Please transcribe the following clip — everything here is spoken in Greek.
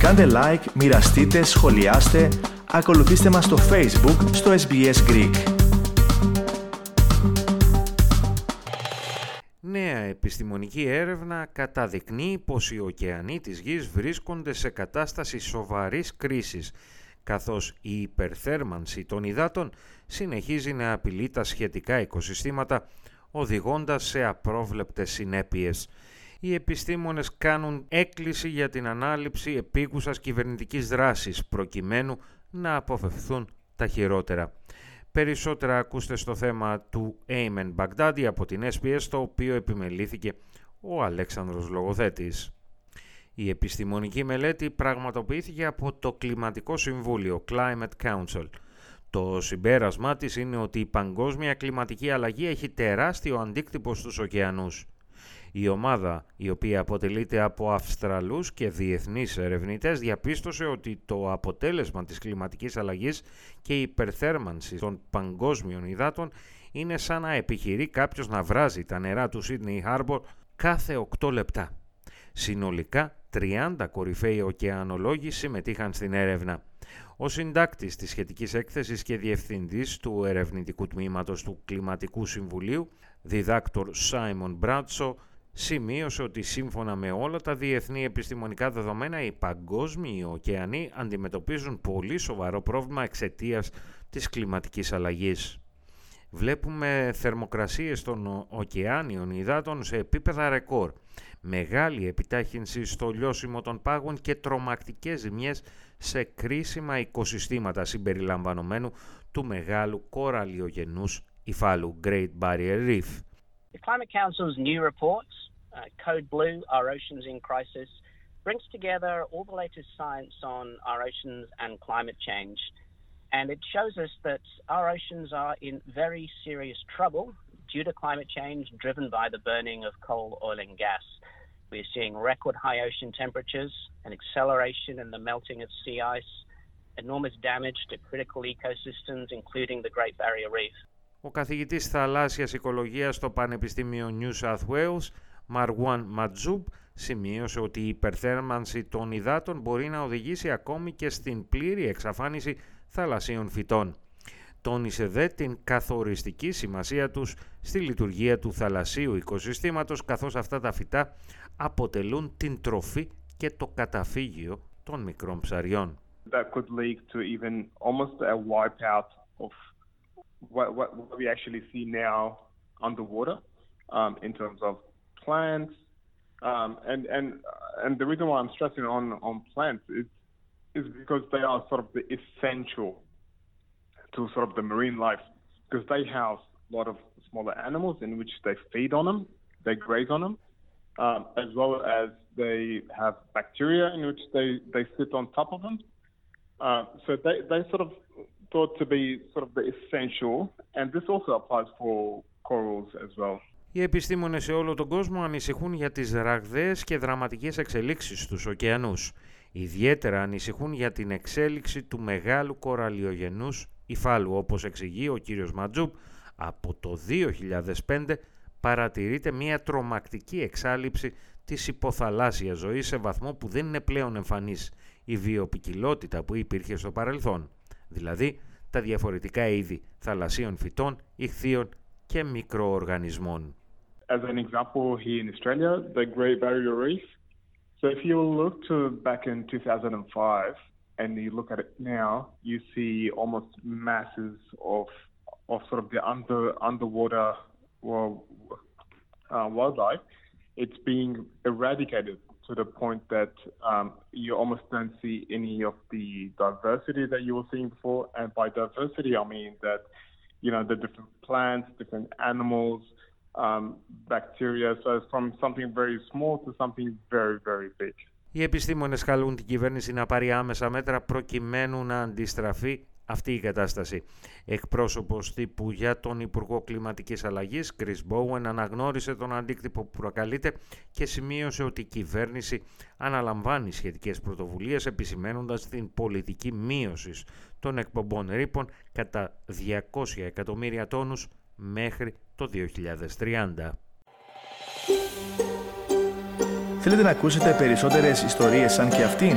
Κάντε like, μοιραστείτε, σχολιάστε, ακολουθήστε μας στο Facebook στο SBS Greek. Νέα επιστημονική έρευνα καταδεικνύει πως οι ωκεανοί της γης βρίσκονται σε κατάσταση σοβαρής κρίσης, καθώς η υπερθέρμανση των υδάτων συνεχίζει να απειλεί τα σχετικά οικοσυστήματα, οδηγώντας σε απρόβλεπτες συνέπειες οι επιστήμονες κάνουν έκκληση για την ανάληψη επίκουσας κυβερνητικής δράσης προκειμένου να αποφευθούν τα χειρότερα. Περισσότερα ακούστε στο θέμα του Ayman Baghdadi από την SPS, το οποίο επιμελήθηκε ο Αλέξανδρος Λογοθέτης. Η επιστημονική μελέτη πραγματοποιήθηκε από το Κλιματικό Συμβούλιο Climate Council. Το συμπέρασμά της είναι ότι η παγκόσμια κλιματική αλλαγή έχει τεράστιο αντίκτυπο στους ωκεανούς. Η ομάδα, η οποία αποτελείται από Αυστραλούς και διεθνείς ερευνητές, διαπίστωσε ότι το αποτέλεσμα της κλιματικής αλλαγής και η υπερθέρμανση των παγκόσμιων υδάτων είναι σαν να επιχειρεί κάποιος να βράζει τα νερά του Sydney Harbour κάθε 8 λεπτά. Συνολικά 30 κορυφαίοι ωκεανολόγοι συμμετείχαν στην έρευνα. Ο συντάκτης της σχετικής έκθεσης και διευθυντής του ερευνητικού τμήματος του Κλιματικού Συμβουλίου, διδάκτορ Σάιμον Μπράτσο, σημείωσε ότι σύμφωνα με όλα τα διεθνή επιστημονικά δεδομένα οι παγκόσμιοι ωκεανοί αντιμετωπίζουν πολύ σοβαρό πρόβλημα εξαιτίας της κλιματικής αλλαγής. Βλέπουμε θερμοκρασίες των ωκεάνιων υδάτων σε επίπεδα ρεκόρ, μεγάλη επιτάχυνση στο λιώσιμο των πάγων και τρομακτικές ζημιές σε κρίσιμα οικοσυστήματα συμπεριλαμβανομένου του μεγάλου κοραλιογενούς Ifalu Great Barrier Reef. The Climate Council's new report, uh, Code Blue Our Oceans in Crisis, brings together all the latest science on our oceans and climate change. And it shows us that our oceans are in very serious trouble due to climate change driven by the burning of coal, oil, and gas. We're seeing record high ocean temperatures, an acceleration in the melting of sea ice, enormous damage to critical ecosystems, including the Great Barrier Reef. Ο καθηγητής θαλάσσιας οικολογίας στο Πανεπιστήμιο New South Wales, Marwan Ματζούμπ, σημείωσε ότι η υπερθέρμανση των υδάτων μπορεί να οδηγήσει ακόμη και στην πλήρη εξαφάνιση θαλασσίων φυτών. Τόνισε δε την καθοριστική σημασία τους στη λειτουργία του θαλασσίου οικοσυστήματος καθώς αυτά τα φυτά αποτελούν την τροφή και το καταφύγιο των μικρών ψαριών. That could lead to even almost a wipeout of what, what, what we actually see now underwater um, in terms of plants. Um, and, and, and the reason why I'm stressing on, on plants is, is because they are sort of the essential to sort of the marine life because they house a lot of smaller animals in which they feed on them, they graze on them, um, as well as they have bacteria in which they, they sit on top of them. Uh, so they, they sort of thought to be sort of the essential, and this also applies for corals as well. Οι επιστήμονες σε όλο τον κόσμο ανησυχούν για τις ραγδαίες και δραματικές εξελίξεις στους ωκεανούς. Ιδιαίτερα ανησυχούν για την εξέλιξη του μεγάλου κοραλιογενούς υφάλου. Όπως εξηγεί ο κύριος Ματζούπ, από το 2005 παρατηρείται μια τρομακτική εξάλληψη της υποθαλάσσιας ζωής σε βαθμό που δεν είναι πλέον εμφανής η βιοπικιλότητα που υπήρχε στο παρελθόν δηλαδή τα διαφορετικά είδη θαλασσίων φυτών, ηχθείων και μικροοργανισμών. As an example here in Australia, the Great Barrier Reef. So if you look to back in 2005 and you look at it now, you see almost masses of of sort of the under underwater well, uh, wildlife. It's being eradicated to the point that um, you almost don't see any of the diversity that you were seeing before. And by diversity, I mean that, you know, the different plants, different animals, um, bacteria. So it's from something very small to something very, very big. Οι επιστήμονες καλούν την κυβέρνηση να πάρει άμεσα μέτρα προκειμένου να αντιστραφεί αυτή η κατάσταση. Εκπρόσωπος τύπου για τον Υπουργό Κλιματικής Αλλαγής, Chris Bowen, αναγνώρισε τον αντίκτυπο που προκαλείται και σημείωσε ότι η κυβέρνηση αναλαμβάνει σχετικές πρωτοβουλίες επισημένοντας την πολιτική μείωση των εκπομπών ρήπων κατά 200 εκατομμύρια τόνους μέχρι το 2030. Θέλετε να ακούσετε περισσότερες ιστορίες σαν και αυτήν;